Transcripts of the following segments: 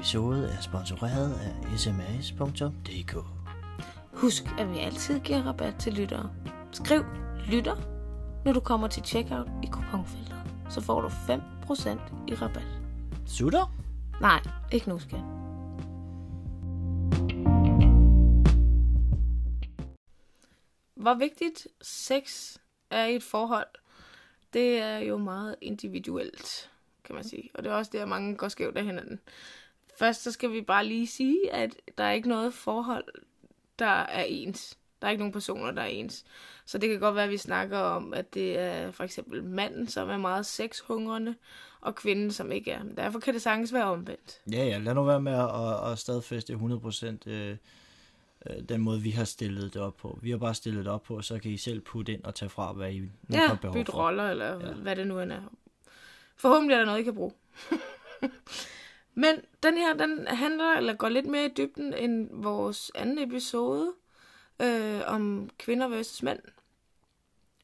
episode er sponsoreret af sms.dk. Husk, at vi altid giver rabat til lyttere. Skriv lytter, når du kommer til checkout i kuponfeltet. Så får du 5% i rabat. Sutter? Nej, ikke nu, skat. Hvor vigtigt sex er i et forhold, det er jo meget individuelt, kan man sige. Og det er også der, mange går skævt af hinanden. Først så skal vi bare lige sige, at der er ikke noget forhold, der er ens. Der er ikke nogen personer, der er ens. Så det kan godt være, at vi snakker om, at det er for eksempel manden, som er meget sexhungrende, og kvinden, som ikke er. Men derfor kan det sagtens være omvendt. Ja, ja, lad nu være med at, at, stadfæste 100% øh, øh, den måde, vi har stillet det op på. Vi har bare stillet det op på, så kan I selv putte ind og tage fra, hvad I nu Ja, har behov bytte for. roller, eller ja. hvad det nu end er. Forhåbentlig er der noget, I kan bruge. Men den her, den handler, eller går lidt mere i dybden, end vores anden episode øh, om kvinder versus mænd.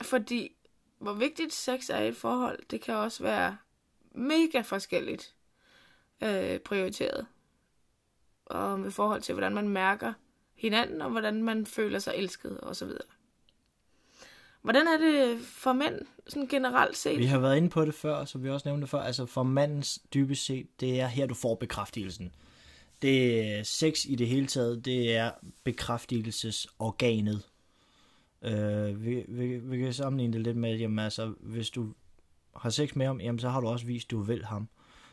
Fordi, hvor vigtigt sex er i et forhold, det kan også være mega forskelligt øh, prioriteret. Og i forhold til, hvordan man mærker hinanden, og hvordan man føler sig elsket, osv. Hvordan er det for mænd, sådan generelt set? Vi har været inde på det før, som vi også nævnte før. Altså for mandens dybest set, det er her, du får bekræftelsen. Det er sex i det hele taget, det er bekræftelsesorganet. Øh, vi, vi, vi kan sammenligne det lidt med, jamen altså, hvis du har sex med ham, jamen så har du også vist, at du vil ham.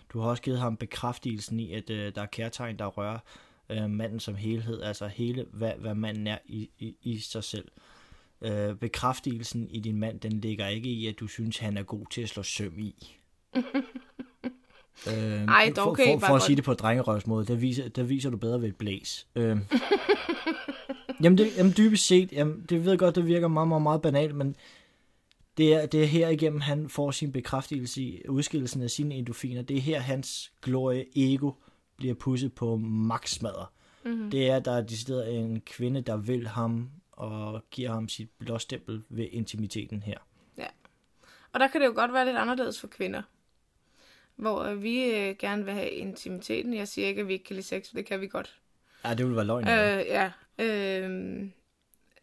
Du har også givet ham bekræftelsen i, at øh, der er kærtegn, der rører øh, manden som helhed, altså hele, hvad, hvad manden er i, i, i sig selv. Øh, bekræftelsen i din mand, den ligger ikke i, at du synes, han er god til at slå søm i. øh, Ej, dog for, for, bare for at sige det på drengerøvsmåde, der viser, der viser du bedre ved et blæs. Øh, jamen, det, jamen dybest set, jamen, det ved jeg godt, det virker meget, meget, meget banalt, men det er, det er her igennem, han får sin bekræftelse i udskillelsen af sine endorfiner. Det er her, hans glorie ego bliver pusset på maksmadder. Mm-hmm. Det er, der er decideret en kvinde, der vil ham og giver ham sit blåstempel ved intimiteten her. Og der kan det jo godt være lidt anderledes for kvinder. Hvor øh, vi øh, gerne vil have intimiteten. Jeg siger ikke, at vi ikke kan lide sex, for det kan vi godt. Ja, det vil være løgn. Øh, ja. Øh,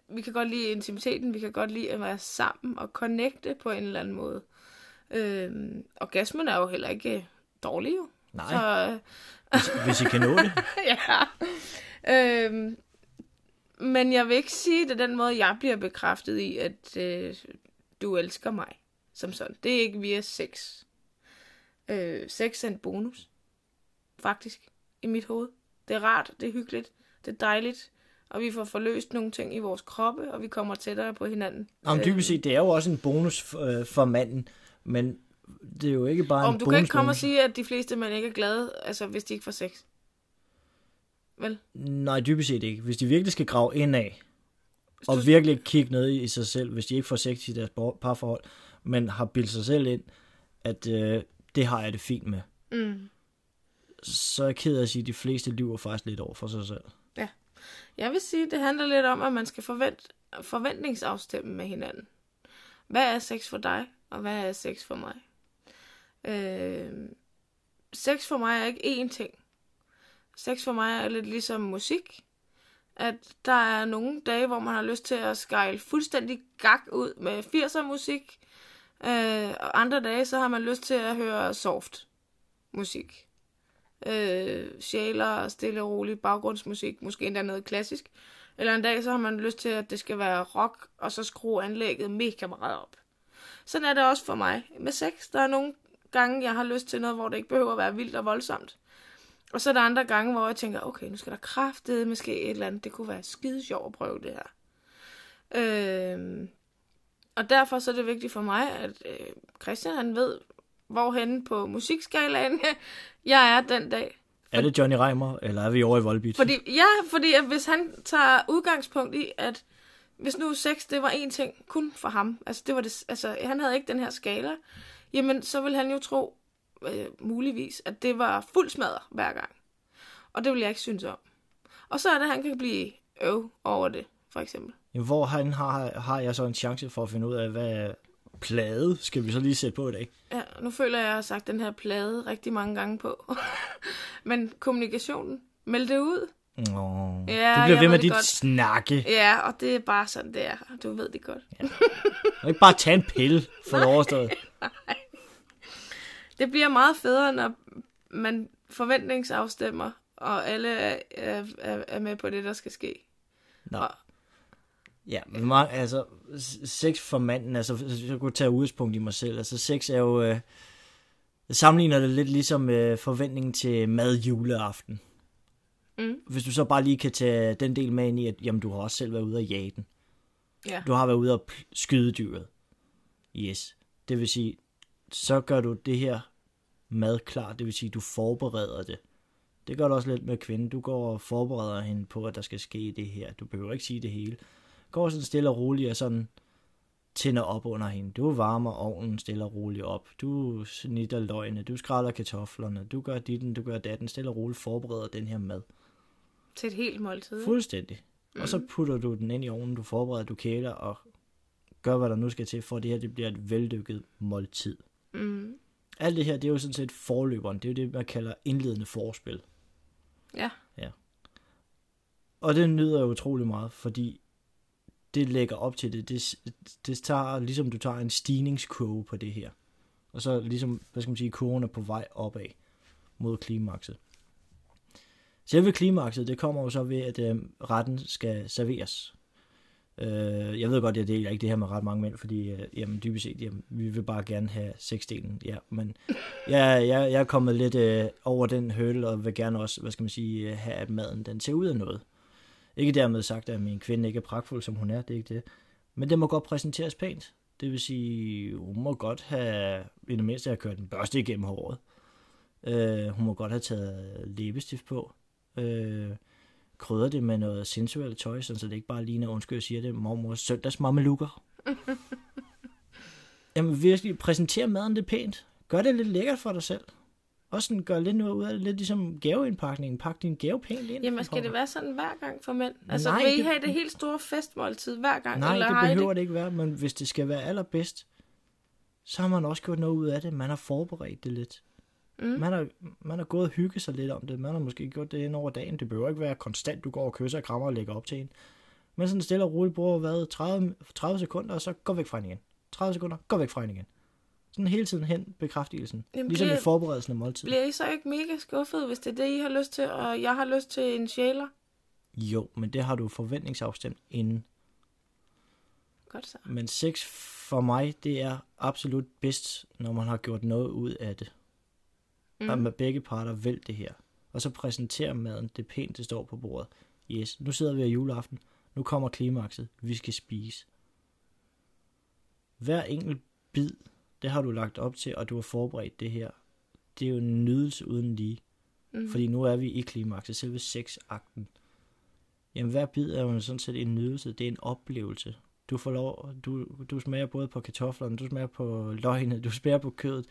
vi kan godt lide intimiteten. Vi kan godt lide at være sammen og connecte på en eller anden måde. Øh, orgasmen er jo heller ikke øh, dårlig jo. Nej, Så, øh, hvis, hvis I kan nå det. ja. Øhm, men jeg vil ikke sige, det den måde, jeg bliver bekræftet i, at øh, du elsker mig som sådan. Det er ikke via sex. Øh, sex er en bonus, faktisk, i mit hoved. Det er rart, det er hyggeligt, det er dejligt, og vi får forløst nogle ting i vores kroppe, og vi kommer tættere på hinanden. Om Øh, dybest set, det er jo også en bonus for, øh, for manden, men det er jo ikke bare Om en du bonus. kan ikke komme og bonus. sige, at de fleste mænd ikke er glade, altså hvis de ikke får sex. Vel? Nej, dybest set ikke. Hvis de virkelig skal grave ind af, og du- virkelig kigge ned i sig selv, hvis de ikke får sex i deres par- parforhold, men har bildt sig selv ind, at øh, det har jeg det fint med, Mm. så er jeg ked af at sige, at de fleste lyver faktisk lidt over for sig selv. Jeg vil sige, det handler lidt om, at man skal forvent, forventningsafstemme med hinanden. Hvad er sex for dig, og hvad er sex for mig? Øh, sex for mig er ikke én ting. Sex for mig er lidt ligesom musik. At der er nogle dage, hvor man har lyst til at skejle fuldstændig gak ud med 80'er musik. Øh, og andre dage, så har man lyst til at høre soft musik øh, sjæler, stille og rolig baggrundsmusik, måske endda noget klassisk. Eller en dag, så har man lyst til, at det skal være rock, og så skrue anlægget mega meget op. Sådan er det også for mig med sex. Der er nogle gange, jeg har lyst til noget, hvor det ikke behøver at være vildt og voldsomt. Og så er der andre gange, hvor jeg tænker, okay, nu skal der kraftede måske et eller andet. Det kunne være skide sjovt at prøve det her. Øh, og derfor så er det vigtigt for mig, at øh, Christian han ved, hvorhen på musikskalaen jeg er den dag. Er det Johnny Reimer, eller er vi over i Volbeat? Fordi, ja, fordi at hvis han tager udgangspunkt i, at hvis nu sex, det var en ting kun for ham, altså, det var det, altså han havde ikke den her skala, jamen så vil han jo tro, øh, muligvis, at det var fuld smadret hver gang. Og det vil jeg ikke synes om. Og så er det, at han kan blive øv over det, for eksempel. Jamen, hvor han har, har jeg så en chance for at finde ud af, hvad plade skal vi så lige sætte på i dag? Ja, nu føler jeg, at jeg har sagt den her plade rigtig mange gange på. Men kommunikationen, meld det ud. Nå, Ja, du bliver ved med dit godt. snakke. Ja, og det er bare sådan, det er. Du ved det godt. Ja. Og ikke bare tage en pille for det overstået. Det bliver meget federe, når man forventningsafstemmer, og alle er, er, er med på det, der skal ske. Nå. Og, Ja, men altså, sex for manden, altså, jeg kunne tage udgangspunkt i mig selv, altså, sex er jo, øh, jeg sammenligner det lidt ligesom øh, forventningen til mad juleaften. Mm. Hvis du så bare lige kan tage den del med ind i, at jamen, du har også selv været ude at jage den. ja. Du har været ude pl- skyde dyret. Yes. Det vil sige, så gør du det her mad klar, det vil sige, du forbereder det. Det gør du også lidt med kvinden. Du går og forbereder hende på, at der skal ske det her. Du behøver ikke sige det hele. Går sådan stille og roligt og sådan tænder op under hende. Du varmer ovnen stille og roligt op. Du snitter løgene. Du skræller kartoflerne. Du gør ditten, du gør datten. Stille og roligt forbereder den her mad. Til et helt måltid. Fuldstændig. Og så putter du den ind i ovnen, du forbereder, du kæler og gør, hvad der nu skal til, for at det her det bliver et veldykket måltid. Mm. Alt det her, det er jo sådan set forløberen. Det er jo det, man kalder indledende forspil. Ja. Og det nyder jeg utrolig meget, fordi det lægger op til det. Det, det tager, ligesom du tager en stigningskurve på det her. Og så ligesom, hvad skal man sige, kurven er på vej opad mod klimakset. Selve klimakset, det kommer jo så ved, at øh, retten skal serveres. Øh, jeg ved godt, jeg deler ikke det her med ret mange mænd, fordi øh, jamen, dybest set, jamen, vi vil bare gerne have sexdelen. Ja, men jeg, jeg, jeg er kommet lidt øh, over den hurdle, og vil gerne også, hvad skal man sige, øh, have, at maden den ser ud af noget. Ikke dermed sagt, at min kvinde ikke er pragtfuld, som hun er, det er ikke det. Men det må godt præsenteres pænt. Det vil sige, hun må godt have, i det mindste have kørt den børste igennem håret. Øh, hun må godt have taget læbestift på. Øh, krydder det med noget sensuelt tøj, så det ikke bare ligner, undskyld, jeg siger det, mormors søndagsmamelukker. Jamen virkelig, præsenter maden det pænt. Gør det lidt lækkert for dig selv. Også sådan, gør lidt noget ud af det, lidt ligesom gaveindpakningen. Pak din gave pænt ind. Jamen, skal det være sådan hver gang for mænd? Altså, Nej, vil I det- have det helt store festmåltid hver gang? Nej, eller det har I behøver det ikke være, men hvis det skal være allerbedst, så har man også gjort noget ud af det. Man har forberedt det lidt. Mm. Man, har, man har gået og hygget sig lidt om det. Man har måske gjort det ind over dagen. Det behøver ikke være konstant, du går og kysser og krammer og lægger op til en. Men sådan stille og roligt bruger hvad, 30, 30 sekunder, og så går væk fra hende igen. 30 sekunder, gå væk fra hende igen. Sådan hele tiden hen bekræftelsen. Jamen, ligesom bliver- i forberedelsen af måltid. Bliver I så ikke mega skuffet, hvis det er det, I har lyst til, og jeg har lyst til en sjæler? Jo, men det har du forventningsafstemt inden. Godt så. Men sex for mig, det er absolut bedst, når man har gjort noget ud af det. Mm. Med begge parter vil det her. Og så præsenterer maden det pænt, det står på bordet. Yes, nu sidder vi af juleaften. Nu kommer klimakset. Vi skal spise. Hver enkelt bid, det har du lagt op til, og du har forberedt det her. Det er jo en nydelse uden lige. Mm. Fordi nu er vi i klimakset, selve sexakten. Jamen hver bid er jo sådan set en nydelse. Det er en oplevelse. Du får lov, du, du smager både på kartoflerne, du smager på løgene, du smager på kødet.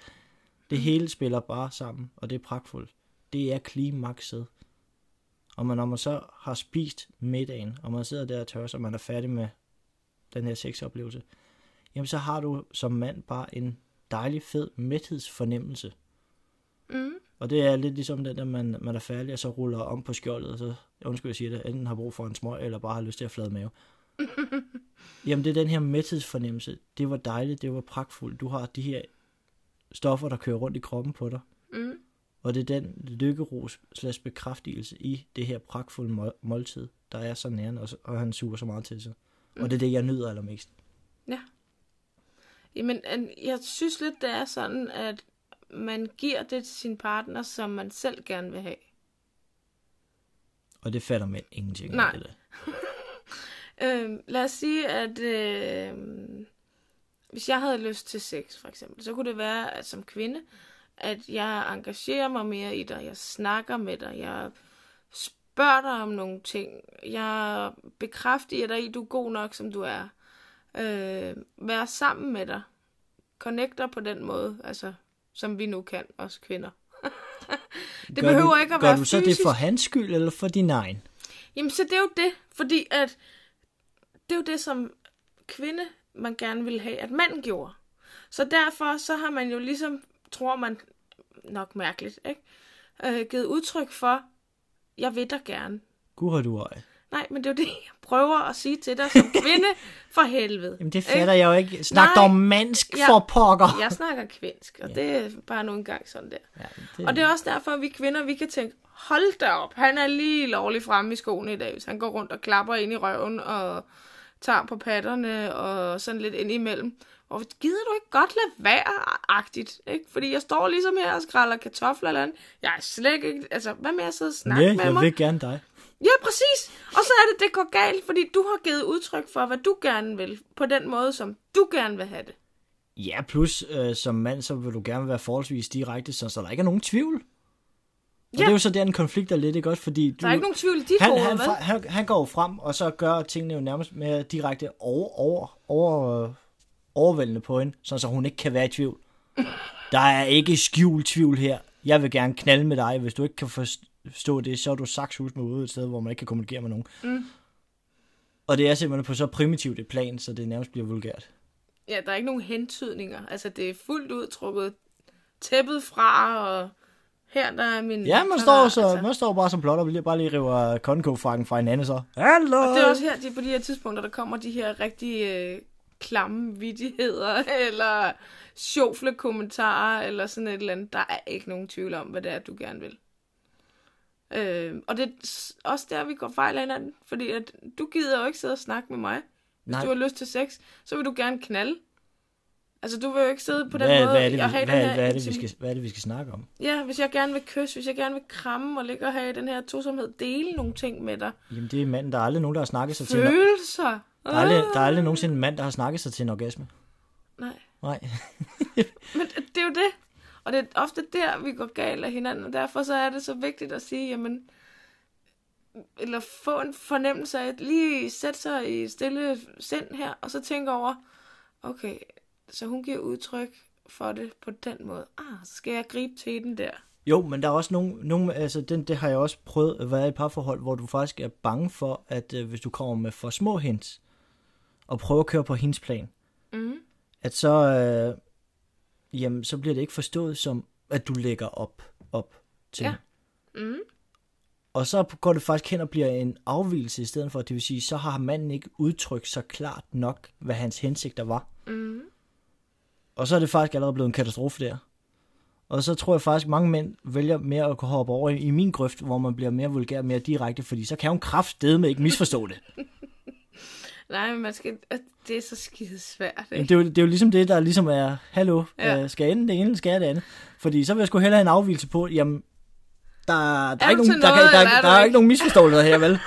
Det hele spiller bare sammen, og det er pragtfuldt. Det er klimakset. Og man, når man så har spist middagen, og man sidder der og tør, og man er færdig med den her sexoplevelse, jamen så har du som mand bare en dejlig, fed mæthedsfornemmelse. Mm. Og det er lidt ligesom den, der man, man er færdig, og så ruller om på skjoldet, og så, undskyld jeg siger det, enten har brug for en smøg, eller bare har lyst til at flade mave. Jamen det er den her mæthedsfornemmelse. Det var dejligt, det var pragtfuldt. Du har de her stoffer, der kører rundt i kroppen på dig. Mm. Og det er den lykkeros slags bekræftelse i det her pragtfulde mål- måltid, der er så nærende, og, han suger så meget til sig. Mm. Og det er det, jeg nyder allermest. Ja. Jamen, jeg synes lidt, det er sådan, at man giver det til sin partner, som man selv gerne vil have. Og det fatter mænd ingenting Nej. af det der. Øh, lad os sige, at øh, hvis jeg havde lyst til sex, for eksempel, så kunne det være, at som kvinde, at jeg engagerer mig mere i dig, jeg snakker med dig, jeg spørger dig om nogle ting, jeg bekræfter dig i, at du er god nok, som du er. Øh, være sammen med dig. Connecter på den måde, altså, som vi nu kan, os kvinder. det gør behøver du, ikke at gør være du så fysisk. det for hans skyld, eller for din egen? Jamen, så det er jo det, fordi at det er jo det, som kvinde, man gerne vil have, at mand gjorde. Så derfor, så har man jo ligesom, tror man nok mærkeligt, ikke? Øh, givet udtryk for, jeg vil dig gerne. Gud har du øje. Nej, men det er jo det, jeg prøver at sige til dig som kvinde, for helvede. Jamen det fatter jeg jo ikke. Snak dog mandsk Ja. for pokker. Jeg snakker kvinsk, og det er bare nu engang sådan der. Ja, det, Og det er også derfor, at vi kvinder, vi kan tænke, hold da op, han er lige lovlig fremme i skoene i dag, hvis han går rundt og klapper ind i røven og tager på patterne og sådan lidt ind imellem. Og gider du ikke godt lade være-agtigt, ikke? Fordi jeg står ligesom her og skræller kartofler eller andet. Jeg er slet ikke, altså, hvad med at sidde og snakke ja, med jeg mig? vil gerne dig. Ja, præcis. Og så er det, det går galt, fordi du har givet udtryk for, hvad du gerne vil, på den måde, som du gerne vil have det. Ja, plus øh, som mand, så vil du gerne være forholdsvis direkte, så, så der ikke er nogen tvivl. Og Ja. det er jo så der, en konflikt er lidt, ikke også? Fordi du, Der er ikke nogen tvivl dit han, hoved, han, fra- han, han går frem, og så gør tingene jo nærmest mere direkte over, over, over, overvældende på hende, så, så hun ikke kan være i tvivl. Der er ikke skjult tvivl her. Jeg vil gerne knalde med dig. Hvis du ikke kan forstå det, så er du sakshus med ude et sted, hvor man ikke kan kommunikere med nogen. Mm. Og det er simpelthen på så primitivt et plan, så det nærmest bliver vulgært. Ja, der er ikke nogen hentydninger. Altså, det er fuldt ud trukket tæppet fra, og her der er min... Ja, man står, der- så, man står bare som plotter og bare lige river konko-frakken fra hinanden, så... Hallo! Og det er også her, de, på de her tidspunkter, der kommer de her rigtig øh, klamme vidigheder, eller sjofle kommentarer, eller sådan et eller andet. Der er ikke nogen tvivl om, hvad det er, du gerne vil. Øh, og det er også der, vi går fejl af hinanden, fordi at du gider jo ikke sidde og snakke med mig. Hvis Nej. du har lyst til sex, så vil du gerne knalde. Altså, du vil jo ikke sidde på den hvad, måde hvad, er det, vi, og have hvad, den her hvad, er det, vi intimi- skal, hvad er det, vi skal snakke om? Ja, hvis jeg gerne vil kysse, hvis jeg gerne vil kramme og ligge og have den her tosomhed, dele nogle ting med dig. Jamen, det er manden. Der er aldrig nogen, der har snakket sig til... En, Følelser. der, er aldrig, der er aldrig nogensinde en mand, der har snakket sig til en orgasme. Nej, Nej. men det er jo det. Og det er ofte der, vi går galt af hinanden, og derfor så er det så vigtigt at sige, jamen, eller få en fornemmelse af, at lige sætte sig i stille sind her, og så tænke over, okay, så hun giver udtryk for det på den måde. Ah, så skal jeg gribe til den der. Jo, men der er også nogle, nogle altså den, det har jeg også prøvet at være i et parforhold, hvor du faktisk er bange for, at øh, hvis du kommer med for små hints, og prøver at køre på hendes plan, Mm. at så, øh, jamen, så bliver det ikke forstået som, at du lægger op, op til. Ja. Mm. Og så går det faktisk hen og bliver en afvielse i stedet for, det vil sige, så har manden ikke udtrykt så klart nok, hvad hans hensigter var. Mm. Og så er det faktisk allerede blevet en katastrofe der. Og så tror jeg faktisk, at mange mænd vælger mere at gå hoppe over i, i min grøft, hvor man bliver mere vulgær, mere direkte, fordi så kan hun kraftedeme ikke misforstå det. Nej, men man skal, det er så skide svært, ikke? det, er jo, det er jo ligesom det, der ligesom er, hallo, Ja. øh, skal jeg ende det ene, eller skal jeg det andet? Fordi så vil jeg sgu hellere have en afvielse på, jamen, der, der, er, du ikke nogen, der, noget, der, er der, du der er ikke? nogen misforståelser her, vel?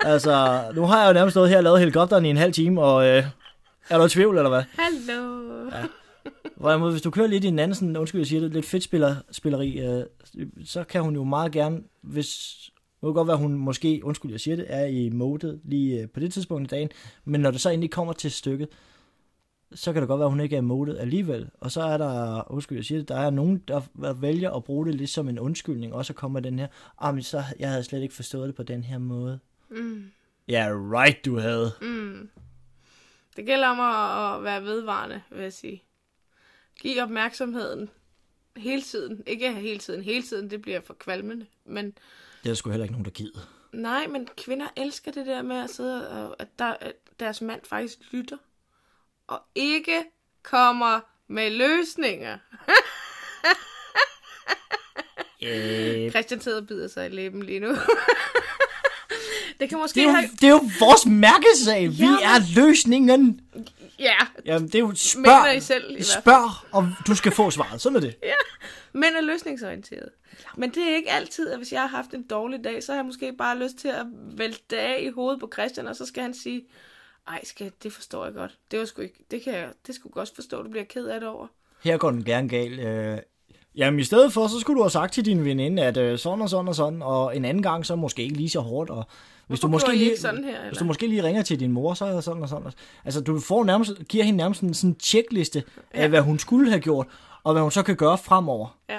Altså, nu har jeg jo nærmest stået her og lavet helikopteren i en halv time, og øh, er der tvivl, eller hvad? Hallo. Ja. Hvorimod, hvis du kører lidt i en anden, sådan, undskyld, jeg siger det, lidt fedt spiller, spilleri, øh, så kan hun jo meget gerne, hvis, det kan godt være, hun måske, undskyld, jeg siger det, er i modet lige øh, på det tidspunkt i dagen, men når det så endelig kommer til stykket, så kan det godt være, at hun ikke er i modet alligevel. Og så er der, undskyld, jeg siger det, der er nogen, der vælger at bruge det lidt som en undskyldning, og så kommer den her, ah, men så, jeg havde slet ikke forstået det på den her måde. Mm. Ja, yeah, right, du havde. Mm. Det gælder om at, at være vedvarende, vil jeg sige. Giv opmærksomheden hele tiden. Ikke hele tiden. Hele tiden, det bliver for kvalmende. Men Det er sgu heller ikke nogen, der gider. nej, men kvinder elsker det der med at sidde og at, der, at deres mand faktisk lytter. Og ikke kommer med løsninger. Øh, Christian sidder og bider sig i læben lige nu. Det kan måske det, er jo, have... det er jo vores mærkesag. Vi Jamen. er løsningen. Ja, Jamen, det er jo Mener spørg, I selv, i spørg, og du skal få svaret. Sådan er det. Ja, mænd er løsningsorienteret. Men det er ikke altid, at hvis jeg har haft en dårlig dag, så har jeg måske bare lyst til at vælte af i hovedet på Christian, og så skal han sige, ej skat, det forstår jeg godt. Det var sgu ikke, det kan jeg, det skulle godt forstå, du bliver ked af det over. Her går den gerne gal. Jamen i stedet for, så skulle du have sagt til din veninde, at øh, sådan og sådan og sådan, og en anden gang så måske ikke lige så hårdt, og hvis Hvorfor du måske lige, sådan her, hvis du måske lige ringer til din mor, så er sådan og sådan. Altså du får nærmest, giver hende nærmest en sådan en checkliste af, Ja. hvad hun skulle have gjort, og hvad hun så kan gøre fremover. Ja.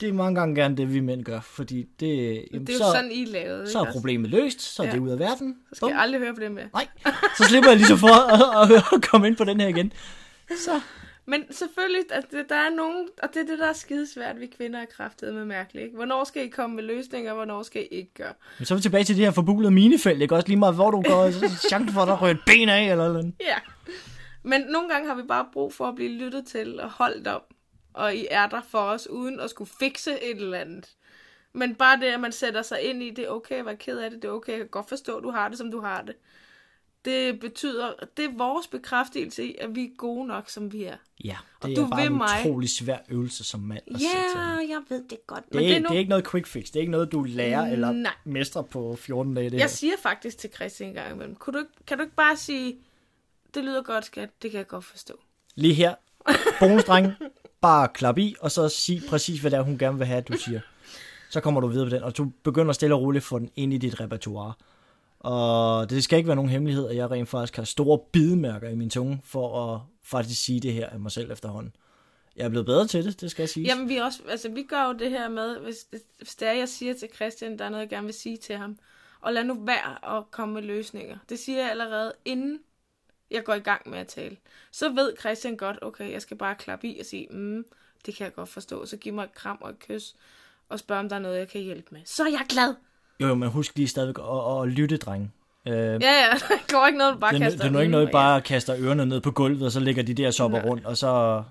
Det er mange gange gerne det, vi mænd gør, fordi det, jamen, Det er jo så, sådan, I lavede, så ikke er også? problemet løst, så er Ja. det ud af verden. Så skal Bum. jeg aldrig høre på det mere. Nej, så slipper jeg lige så for at, at, at komme ind på den her igen. Så. Men selvfølgelig, at det, der er nogen, og det er det, der er skidesvært, vi kvinder er kraftet med mærkeligt. Ikke? Hvornår skal I komme med løsninger, og hvornår skal I ikke gøre? Men så er vi tilbage til det her forbulede minefelt, ikke? Også lige meget, hvor du går, så er chancen for, at der ryger et ben af, eller noget. Ja. Men nogle gange har vi bare brug for at blive lyttet til og holdt om. Og I er der for os, uden at skulle fikse et eller andet. Men bare det, at man sætter sig ind i, det er okay at være ked af det, det er okay, jeg kan godt forstå, at du har det, som du har det. Det betyder, det er vores bekræftelse i, at vi er gode nok, som vi er. Ja, Og det du er bare vil en mig. utrolig svær øvelse som mand at Ja, jeg ved det godt. Det er, men det er nu... det er ikke noget quick fix. Det er ikke noget, du lærer eller Nej. mestrer på 14 dage. Det Jeg her. siger faktisk til Christian en gang imellem, kunne du ikke, kan du ikke bare sige, det lyder godt, skat, det kan jeg godt forstå. Lige her, bonusdreng, bare klap i, og så sig præcis, hvad det er, hun gerne vil have, at du siger. Så kommer du videre på den, og du begynder stille og roligt at få den ind i dit repertoire. Og det skal ikke være nogen hemmelighed, at jeg rent faktisk har store bidemærker i min tunge, for at faktisk sige det her af mig selv efterhånden. Jeg er blevet bedre til det, det skal jeg sige. Jamen, vi, også, altså, vi gør jo det her med, hvis, hvis det er, jeg siger til Christian, der er noget, jeg gerne vil sige til ham, og lad nu være at komme med løsninger. Det siger jeg allerede, inden jeg går i gang med at tale. Så ved Christian godt, okay, jeg skal bare klappe i og sige, mm, det kan jeg godt forstå. Så giv mig et kram og et kys, og spørg, om der er noget, jeg kan hjælpe med. Så er jeg glad. Jo, jo, men husk lige stadigvæk at, at lytte, dreng. Øh, Ja, ja, der går ikke noget, du bare det, kaster det er nu ikke noget, ja. bare kaster ørerne ned på gulvet, og så ligger de der sopper Nej. rundt, og så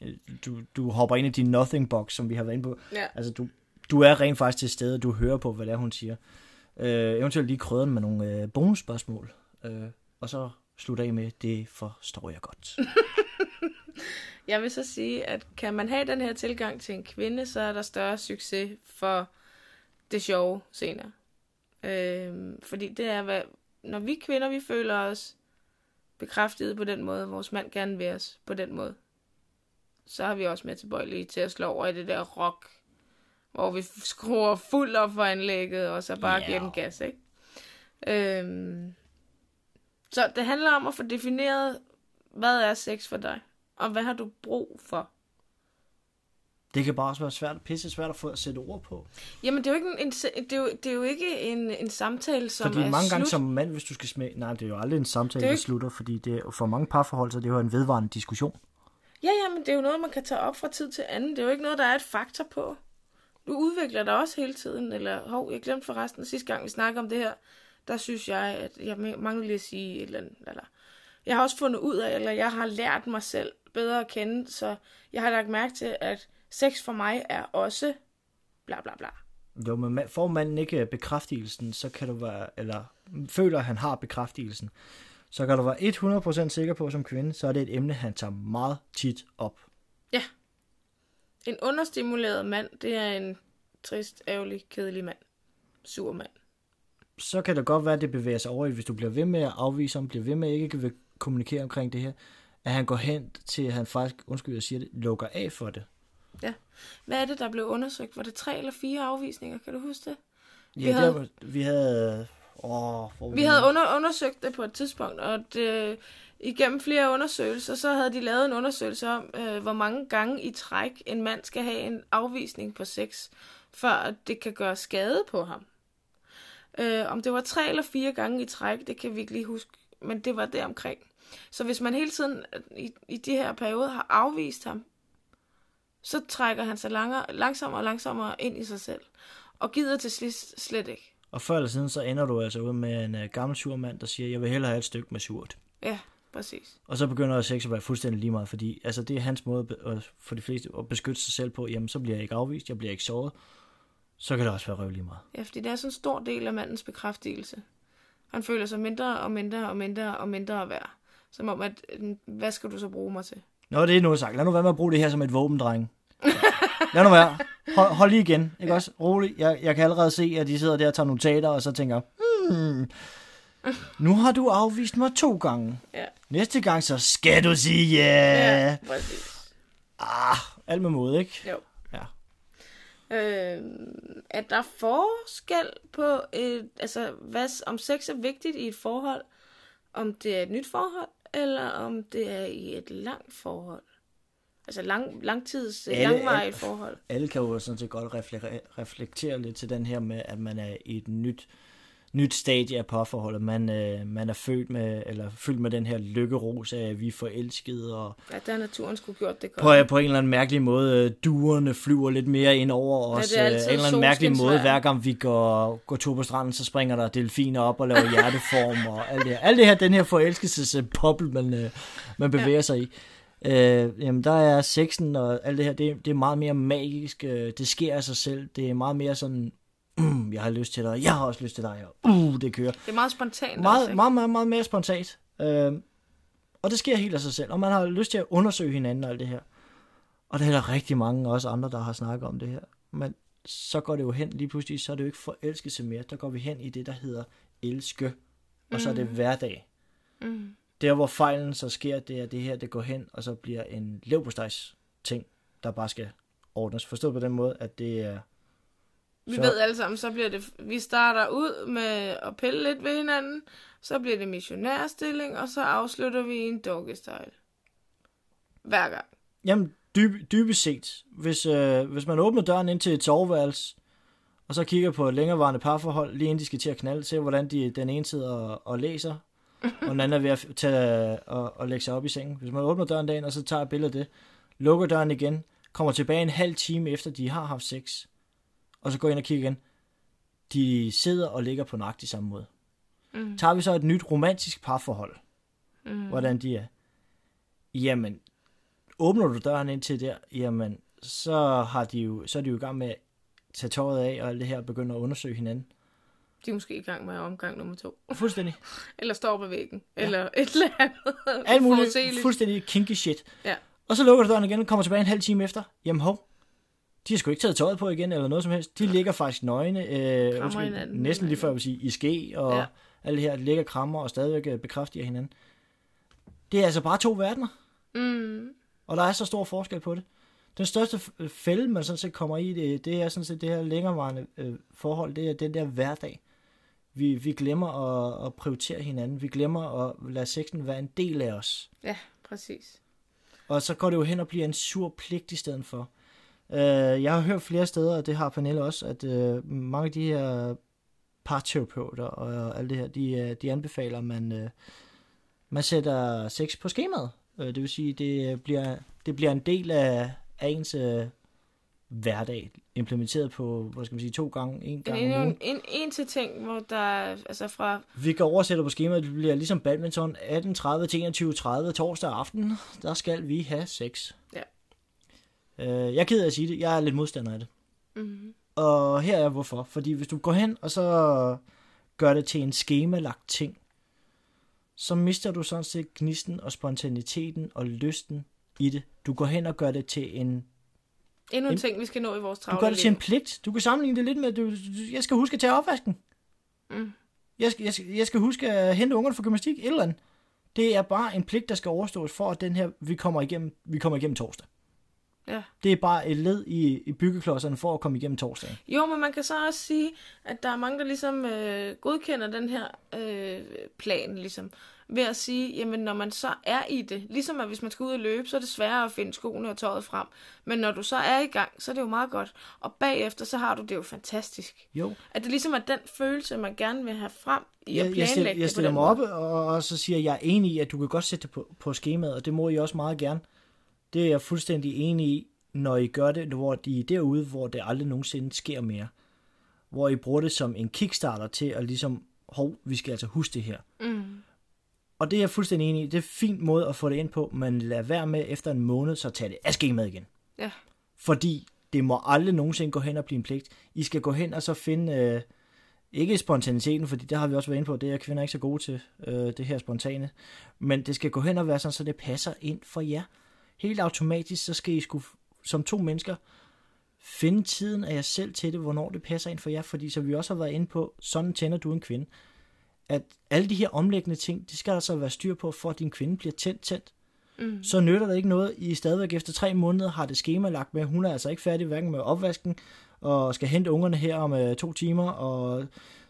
øh, du, du hopper ind i din nothing box, som vi har været inde på. Ja. Altså, du, du er rent faktisk til stede, du hører på, hvad det er, hun siger. Øh, eventuelt lige krydder den med nogle øh, bonusspørgsmål, øh, og så slutter af med, det forstår jeg godt. Jeg vil så sige, at kan man have den her tilgang til en kvinde, så er der større succes for det sjove senere. Øhm, fordi det er, hvad, når vi kvinder, vi føler os bekræftet på den måde, vores mand gerne vil os på den måde, så har vi også med tilbøjelige til at slå over i det der rock, hvor vi skruer fuld op for anlægget, og så bare Ja. giver den gas, ikke? Øhm, så det handler om at få defineret, hvad er sex for dig? Og hvad har du brug for? Det kan bare også være svært, pisse svært at få at sætte ord på. Jamen, det er jo ikke en, en, det er jo, det er jo ikke en, en samtale, som Fordi er mange slut. gange som mand, hvis du skal smage... Nej, det er jo aldrig en samtale, er der slutter, fordi det er, for mange parforhold, så det er jo en vedvarende diskussion. Ja, ja, men det er jo noget, man kan tage op fra tid til anden. Det er jo ikke noget, der er et faktor på. Du udvikler dig også hele tiden. Eller, hov, jeg glemte forresten sidste gang, vi snakkede om det her, der synes jeg, at jeg mangler lige at sige et eller andet. Eller, jeg har også fundet ud af, eller jeg har lært mig selv bedre at kende, så jeg har lagt mærke til, at sex for mig er også bla bla bla. Jo, men får manden ikke øh, bekræftelsen, så kan du være, eller føler, at han har bekræftelsen, så kan du være 100% sikker på som kvinde, så er det et emne, han tager meget tit op. En understimuleret mand, det er en trist, ærgerlig, kedelig mand. Sur mand. Så kan det godt være, at det bevæger sig over i, hvis du bliver ved med at afvise ham, bliver ved med at ikke vil kommunikere omkring det her, at han går hen til, at han faktisk, undskyld, jeg siger det, lukker af for det. Hvad er det, der blev undersøgt? Var det tre eller fire afvisninger? Kan du huske det? Ja, Vi havde- Der, vi havde... Åh, var Vi det havde under, undersøgt det på et tidspunkt, og det, igennem flere undersøgelser, så havde de lavet en undersøgelse om, øh, hvor mange gange i træk en mand skal have en afvisning på sex, før det kan gøre skade på ham. Øh, om det var tre eller fire gange i træk, det kan vi ikke lige huske, men det var det omkring. Så hvis man hele tiden øh, i, i de her perioder har afvist ham, så trækker han sig langere, langsommere og langsommere ind i sig selv, og gider til slet, slet ikke. Og før eller siden, så ender du altså ud med en uh, gammel sur mand, der siger, jeg vil hellere have et stykke med surt. Ja, præcis. Og så begynder sex at være fuldstændig lige meget, fordi altså, det er hans måde at- for de fleste at beskytte sig selv på. Jamen, så bliver jeg ikke afvist, jeg bliver ikke såret. Så kan det også være røv lige meget. Ja, fordi det er sådan en stor del af mandens bekræftelse. Han føler sig mindre og mindre og mindre og mindre værd. Som om, at hvad skal du så bruge mig til? Nå, det er nu sagt. Lad nu være med at bruge det her som et våben, dreng. Lad nu være. Hold, hold lige igen. Ikke også? Rolig. Jeg, jeg kan allerede se, at de sidder der og tager notater, og så tænker, hmm, nu har du afvist mig to gange. Ja, Næste gang, så skal du sige ja. ja præcis. Ah, alt med måde, ikke? Jo. Øh, at der er forskel på, et, altså, hvad, om sex er vigtigt i et forhold, om det er et nyt forhold, eller om det er i et langt forhold. Altså lang, langtids, Alle- langvarigt alle- forhold. alle kan jo sådan set godt reflektere, reflektere lidt til den her med, at man er i et nyt, nyt stadie af parforholdet. Man, øh, man er født med, eller fyldt med den her lykkeros af, at vi er forelskede, og Ja, der har naturen skulle gjort det godt. på, på en eller anden mærkelig måde, øh, duerne flyver lidt mere ind over os. det er øh, en eller anden mærkelig måde, hver gang vi går, går tur på stranden, så springer der delfiner op og laver hjerteform, og alt det her. Alt det her, den her forelskelses-boble, man, øh, man bevæger sig i. Øh, jamen, der er sexen og alt det her, det, det er meget mere magisk, øh, det sker af sig selv, det er meget mere sådan, mm, jeg har lyst til dig, jeg har også lyst til dig, og uh, det kører. Det er meget spontant også, Meget, ikke? meget, meget, meget mere spontant. Øh, og det sker helt af sig selv, og man har lyst til at undersøge hinanden og alt det her. Og der er der rigtig mange også andre, der har snakket om det her. Men så går det jo hen, lige pludselig, så er det jo ikke forelskelse mere. Der går vi hen i det, der hedder elske. Og så er det hverdag. Mm. Der, hvor fejlen så sker, det er det her, det går hen, og så bliver en levpostejs ting, der bare skal ordnes. Forstået på den måde, at det er... Vi Så- ved alle sammen, så bliver det, vi starter ud med at pille lidt ved hinanden, så bliver det missionærstilling, og så afslutter vi i en doggy style. Hver gang. Jamen, dyb, dybest set, hvis, øh, hvis man åbner døren ind til et soveværelse, og så kigger på et længerevarende parforhold, lige inden de skal til at knalde, se hvordan de, den ene sidder og, og læser, og den anden er ved at tage, og, og lægge sig op i sengen. Hvis man åbner døren dagen, og så tager et billede af det, lukker døren igen, kommer tilbage en halv time efter, de har haft sex, og så går ind og kigger igen, de sidder og ligger på nøjagtig samme måde. Mm. Tager vi så et nyt romantisk parforhold, Mm. hvordan de er. Jamen, åbner du døren ind til der, jamen, så, har de jo, så er de jo i gang med at tage tøjet af og alt det her, og begynde at undersøge hinanden. De er måske i gang med omgang nummer to. Fuldstændig. Eller står på væggen. Ja. Eller et eller andet. Alt muligt. Fuldstændig kinky shit. Ja. Og så lukker du døren igen og kommer tilbage en halv time efter. Jamen hov, de har sgu ikke taget tøjet på igen, eller noget som helst. De ligger faktisk nøgne, øh, undskyld, næsten lige før jeg vil sige, i ske, og Ja. ja. det her, ligger krammer og stadigvæk øh, bekræfter hinanden. Det er altså bare to verdener. Mm. Og der er så stor forskel på det. Den største f- fælde, man sådan set kommer i, det, det er sådan set det her længerevarende øh, forhold, det er den der hverdag. Vi, vi glemmer at, at prioritere hinanden. Vi glemmer at lade sexen være en del af os. Ja, præcis. Og så går det jo hen og bliver en sur pligt i stedet for. Øh, jeg har hørt flere steder, og det har Pernille også, at øh, mange af de her parterapeuter og alt det her, de, øh, de anbefaler, at man, øh, man sætter sex på skemaet. Øh, det vil sige, det bliver, det bliver en del af, af ens øh, hverdag, implementeret på, hvad skal man sige, to gange, en gang En, en, en, en til ting, hvor der er, altså fra, Vi kan oversætte på skemaet, det bliver ligesom badminton 18.30 til 21.30 torsdag aften. Der skal vi have sex. Ja. Øh, jeg er ked af at sige det, jeg er lidt modstander af det. mm, Og her er hvorfor. Fordi hvis du går hen og så gør det til en skemalagt ting, så mister du sådan set gnisten og spontaniteten og lysten i det. Du går hen og gør det til en... endnu en En- ting, vi skal nå i vores Du travle gør det til en pligt. Du kan sammenligne det lidt med, at du, du- jeg skal huske at tage opvasken. Mm. Jeg skal, jeg, skal, jeg skal huske at hente ungerne fra gymnastik, et eller andet. Det er bare en pligt, der skal overstås for, at den her, vi kommer igennem, vi kommer igennem torsdag. Ja. Det er bare et led i, i byggeklodserne for at komme igennem torsdagen. Jo, men man kan så også sige, at der er mange, der ligesom øh, godkender den her øh, plan, ligesom, ved at sige, jamen når man så er i det, ligesom at hvis man skal ud og løbe, så er det sværere at finde skoene og tøjet frem, men når du så er i gang, så er det jo meget godt, og bagefter, så har du det jo fantastisk. Jo, At det ligesom er den følelse, man gerne vil have frem i at jeg, planlægge jeg, stiller, jeg stiller mig op, og, og så siger jeg, jeg er enig i, at du kan godt sætte det på, på skemaet, og det må I også meget gerne. Det er jeg fuldstændig enig i, når I gør det, hvor de er derude, hvor det aldrig nogensinde sker mere. Hvor I bruger det som en kickstarter til at ligesom, hov, vi skal altså huske det her. Mm. Og det er jeg fuldstændig enig i. Det er en fin måde at få det ind på, men lad være med efter en måned, så tage det af skemaet igen. Ja. Fordi det må aldrig nogensinde gå hen og blive en pligt. I skal gå hen og så finde, øh, ikke spontaniteten, fordi det har vi også været inde på, det er kvinder ikke så gode til, øh, det her spontane. Men det skal gå hen og være sådan, så det passer ind for jer. Helt automatisk, så skal I sgu, som to mennesker, finde tiden af jer selv til det, hvornår det passer ind for jer. Fordi så vi også har været inde på, sådan tænder du en kvinde at alle de her omlæggende ting, det skal der så være styr på, for at din kvinde bliver tændt tændt. mm. så nytter det ikke noget. I stadigvæk efter tre måneder har det schema lagt med. Hun er altså ikke færdig hverken med opvasken, og skal hente ungerne her om uh, to timer, og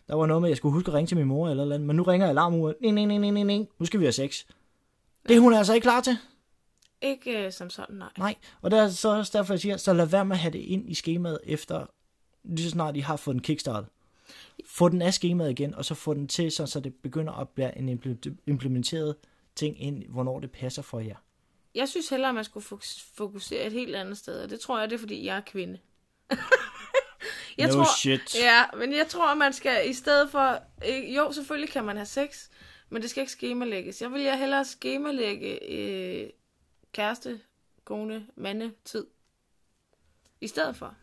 der var noget med, at jeg skulle huske at ringe til min mor eller noget, men nu ringer alarmuret. Ning, ning, ning, ning, ning. Nu skal vi have sex. Det er hun altså ikke klar til. Ikke øh, som sådan, nej. Nej, og der er så også derfor, jeg siger, så lad være med at have det ind i skemaet efter, lige så snart I har fået den kickstart. Få den af skemaet igen, og så få den til, så, så det begynder at blive en impl- implementeret ting ind, hvornår det passer for jer. Jeg synes hellere, at man skulle fokus- fokusere et helt andet sted, og det tror jeg, det er, fordi jeg er kvinde. jeg No tror, shit. Ja, men jeg tror, at man skal i stedet for... Øh, jo, selvfølgelig kan man have sex, men det skal ikke skemalægges. Jeg vil jeg hellere skemalægge øh, kæreste, kone, mande, tid. I stedet for.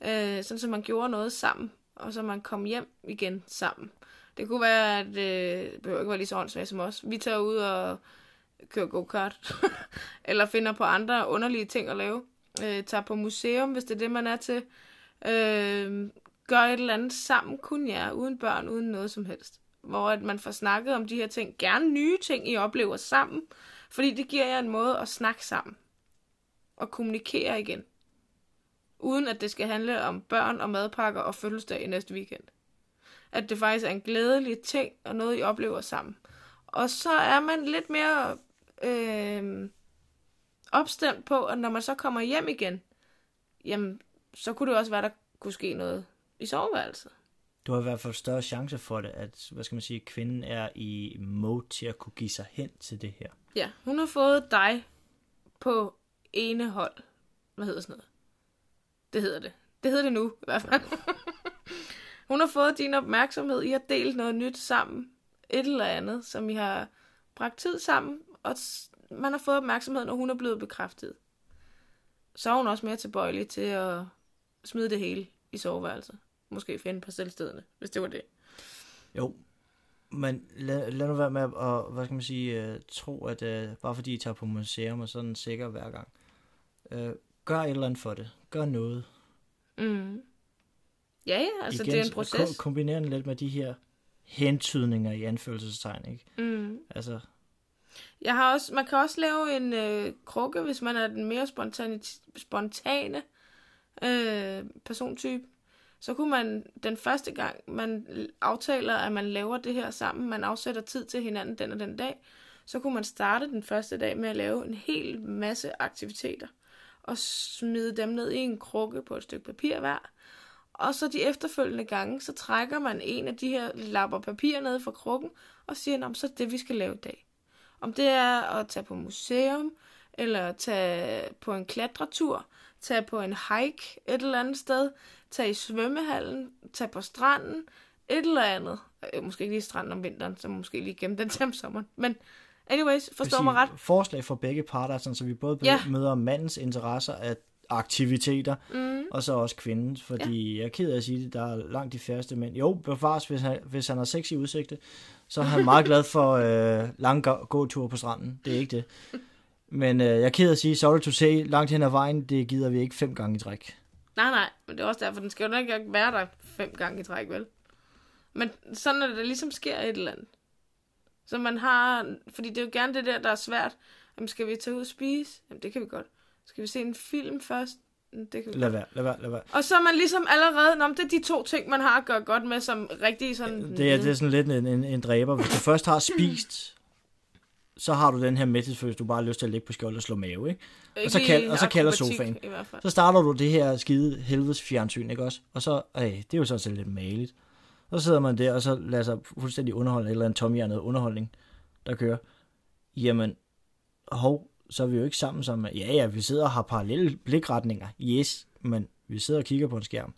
Øh, sådan, så man gjorde noget sammen, og så man kom hjem igen sammen. Det kunne være, at øh, det behøver ikke være lige så åndssvagt som os. Vi tager ud og kører go-kart, eller finder på andre underlige ting at lave. Øh, tager på museum, hvis det er det, man er til. Øh, gør et eller andet sammen, kun jer, uden børn, uden noget som helst. Hvor at man får snakket om de her ting. Gerne nye ting, I oplever sammen. Fordi det giver jer en måde at snakke sammen. Og kommunikere igen. Uden at det skal handle om børn og madpakker og fødselsdag i næste weekend. At det faktisk er en glædelig ting, og noget I oplever sammen. Og så er man lidt mere øh, opstemt på, at når man så kommer hjem igen, jamen, så kunne det også være, der kunne ske noget i soveværelset. Du har i hvert fald større chance for det, at hvad skal man sige, kvinden er i mode til at kunne give sig hen til det her. Ja, hun har fået dig på ene hold. Hvad hedder sådan noget? Det hedder det. Det hedder det nu, i hvert fald. hun har fået din opmærksomhed. I har delt noget nyt sammen. Et eller andet, som I har bragt tid sammen. Og man har fået opmærksomhed, når hun er blevet bekræftet. Så er hun også mere tilbøjelig til at smide det hele i soveværelset. Måske finde på selvstederne, hvis det var det. Jo, men lad, lad nu være med at, og, hvad skal man sige, uh, tro, at uh, bare fordi I tager på museum, og sådan sikker hver gang. Uh, gør et eller andet for det. Gør noget. Mm. Ja, ja, altså Igen, det er en proces. Ko- kombiner den lidt med de her hentydninger i anførselstegn, ikke? Mm. Altså, Jeg har også, man kan også lave en øh, krukke, hvis man er den mere spontane, spontane øh, persontype. Så kunne man den første gang, man aftaler, at man laver det her sammen, man afsætter tid til hinanden den og den dag, så kunne man starte den første dag med at lave en hel masse aktiviteter og smide dem ned i en krukke på et stykke papir hver. Og så de efterfølgende gange, så trækker man en af de her lapper papir ned fra krukken og siger, om så er det, vi skal lave i dag. Om det er at tage på museum, eller tage på en klatretur, tage på en hike et eller andet sted, tage i svømmehallen, tage på stranden, et eller andet. Øh, Måske ikke lige stranden om vinteren, så måske lige gemme den til om sommeren. Men anyways, forstår vil mig ret. Forslag for begge parter, sådan, så vi både Ja. møder mandens interesser af aktiviteter, Mm, og så også kvindens, fordi ja. jeg er ked af at sige det, der er langt de færreste mænd. Jo, bevares, hvis han, hvis han har sex i udsigte, så er han meget glad for øh, lange gå- gåture på stranden. Det er ikke det. Men øh, jeg er ked at sige, sorry to say, langt hen ad vejen, det gider vi ikke fem gange i træk. nej, nej, men det er også derfor, den skal jo nok ikke være der fem gange i træk, vel? Men sådan, at der ligesom sker et eller andet. Så man har, fordi det er jo gerne det der, der er svært. Jamen, skal vi tage ud og spise? Jamen, det kan vi godt. Skal vi se en film først? Det kan vi Lad godt. være, lad være, lad være. Og så er man ligesom allerede, Nå, det er de to ting, man har at gøre godt med, som rigtig sådan... Det er, det er sådan lidt en, en, en dræber. Hvis du først har spist, så har du den her mæthedsfølelse, du bare har lyst til at ligge på skjold og slå mave, ikke? Ikke og så kald- lige og så kalder sofaen. Så starter du det her skide helvedes fjernsyn, ikke også? Og så, øh, det er jo så selv lidt maligt. Så sidder man der, og så lader sig fuldstændig underholde, eller en tomhjernet underholdning, der kører. Jamen, hov, så er vi jo ikke sammen som, ja ja, vi sidder og har parallelle blikretninger, yes, men vi sidder og kigger på en skærm.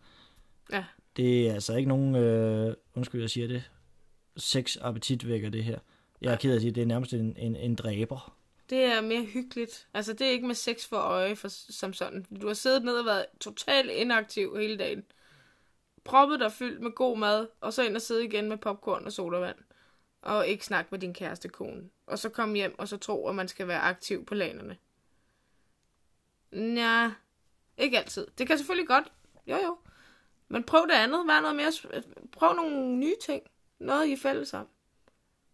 Ja. Det er altså ikke nogen, øh, undskyld, jeg siger det, sex appetit vækker det her. Jeg er ked af at sige, det er nærmest en, en, en dræber. Det er mere hyggeligt. Altså, det er ikke med sex for øje for, som sådan. Du har siddet ned og været totalt inaktiv hele dagen. Proppet dig fyldt med god mad, og så ind og sidde igen med popcorn og sodavand. Og ikke snakke med din kæreste kone. Og så komme hjem og så tro, at man skal være aktiv på lanerne. Nja, ikke altid. Det kan selvfølgelig godt. Jo, jo. Men prøv det andet. Vær noget mere. Prøv nogle nye ting. Noget I fælles om.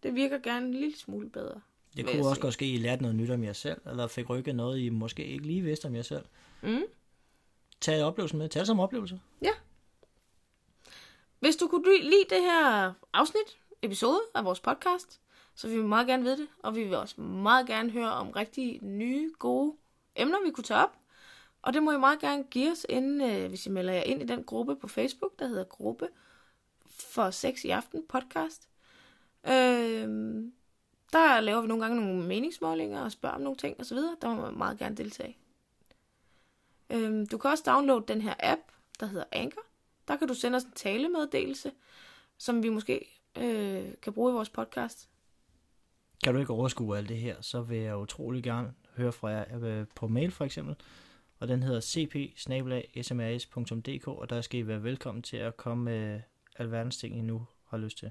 Det virker gerne en lille smule bedre. Det kunne også godt ske, at I lærte noget nyt om jer selv, eller fik rykket noget, I måske ikke lige vidste om jer selv. Mm. Tag oplevelsen med. Tag det som oplevelse. Hvis du kunne lide lide det her afsnit, episode af vores podcast, så vil vi meget gerne vide det, og vi vil også meget gerne høre om rigtig nye, gode emner, vi kunne tage op. Og det må I meget gerne give os, inden, øh, hvis I melder jer ind i den gruppe på Facebook, der hedder Gruppe for Sex i Aften podcast. Øh, der laver vi nogle gange nogle meningsmålinger og spørger om nogle ting osv. Der må man meget gerne deltage. Øh, du kan også downloade den her app, der hedder Anchor. Der kan du sende os en talemeddelelse, som vi måske øh, kan bruge i vores podcast. Kan du ikke overskue alt det her, så vil jeg utrolig gerne høre fra jer øh, på mail for eksempel. Og den hedder cp og der skal I være velkommen til at komme med alverdens ting, I nu har lyst til.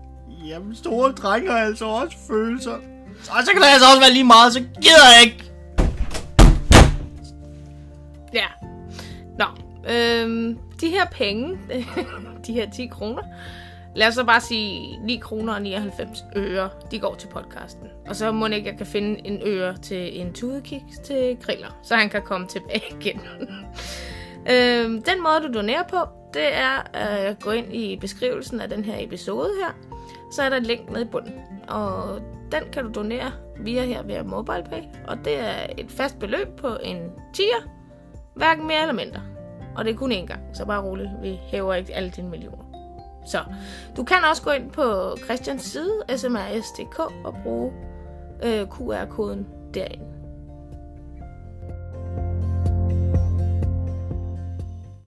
Jamen, store drenge har altså også følelser. Så, så kan det altså også være lige meget, så gider jeg ikke. Ja. Nå, øhm, de her penge, de her 10 kroner, lad os så bare sige 9 kroner og 99 øre, de går til podcasten. Og så må ikke, jeg kan finde en øre til en tudekiks til griller, så han kan komme tilbage igen. øhm, den måde, du donerer på, det er at gå ind i beskrivelsen af den her episode her. Så er der et link nede i bunden. Og den kan du donere via her via MobilePay. Og det er et fast beløb på en 10'er. Hverken mere eller mindre. Og det er kun én gang, så bare roligt. Vi hæver ikke alle dine millioner. Så du kan også gå ind på Christians side, smrs.dk, og bruge øh, QR-koden derinde.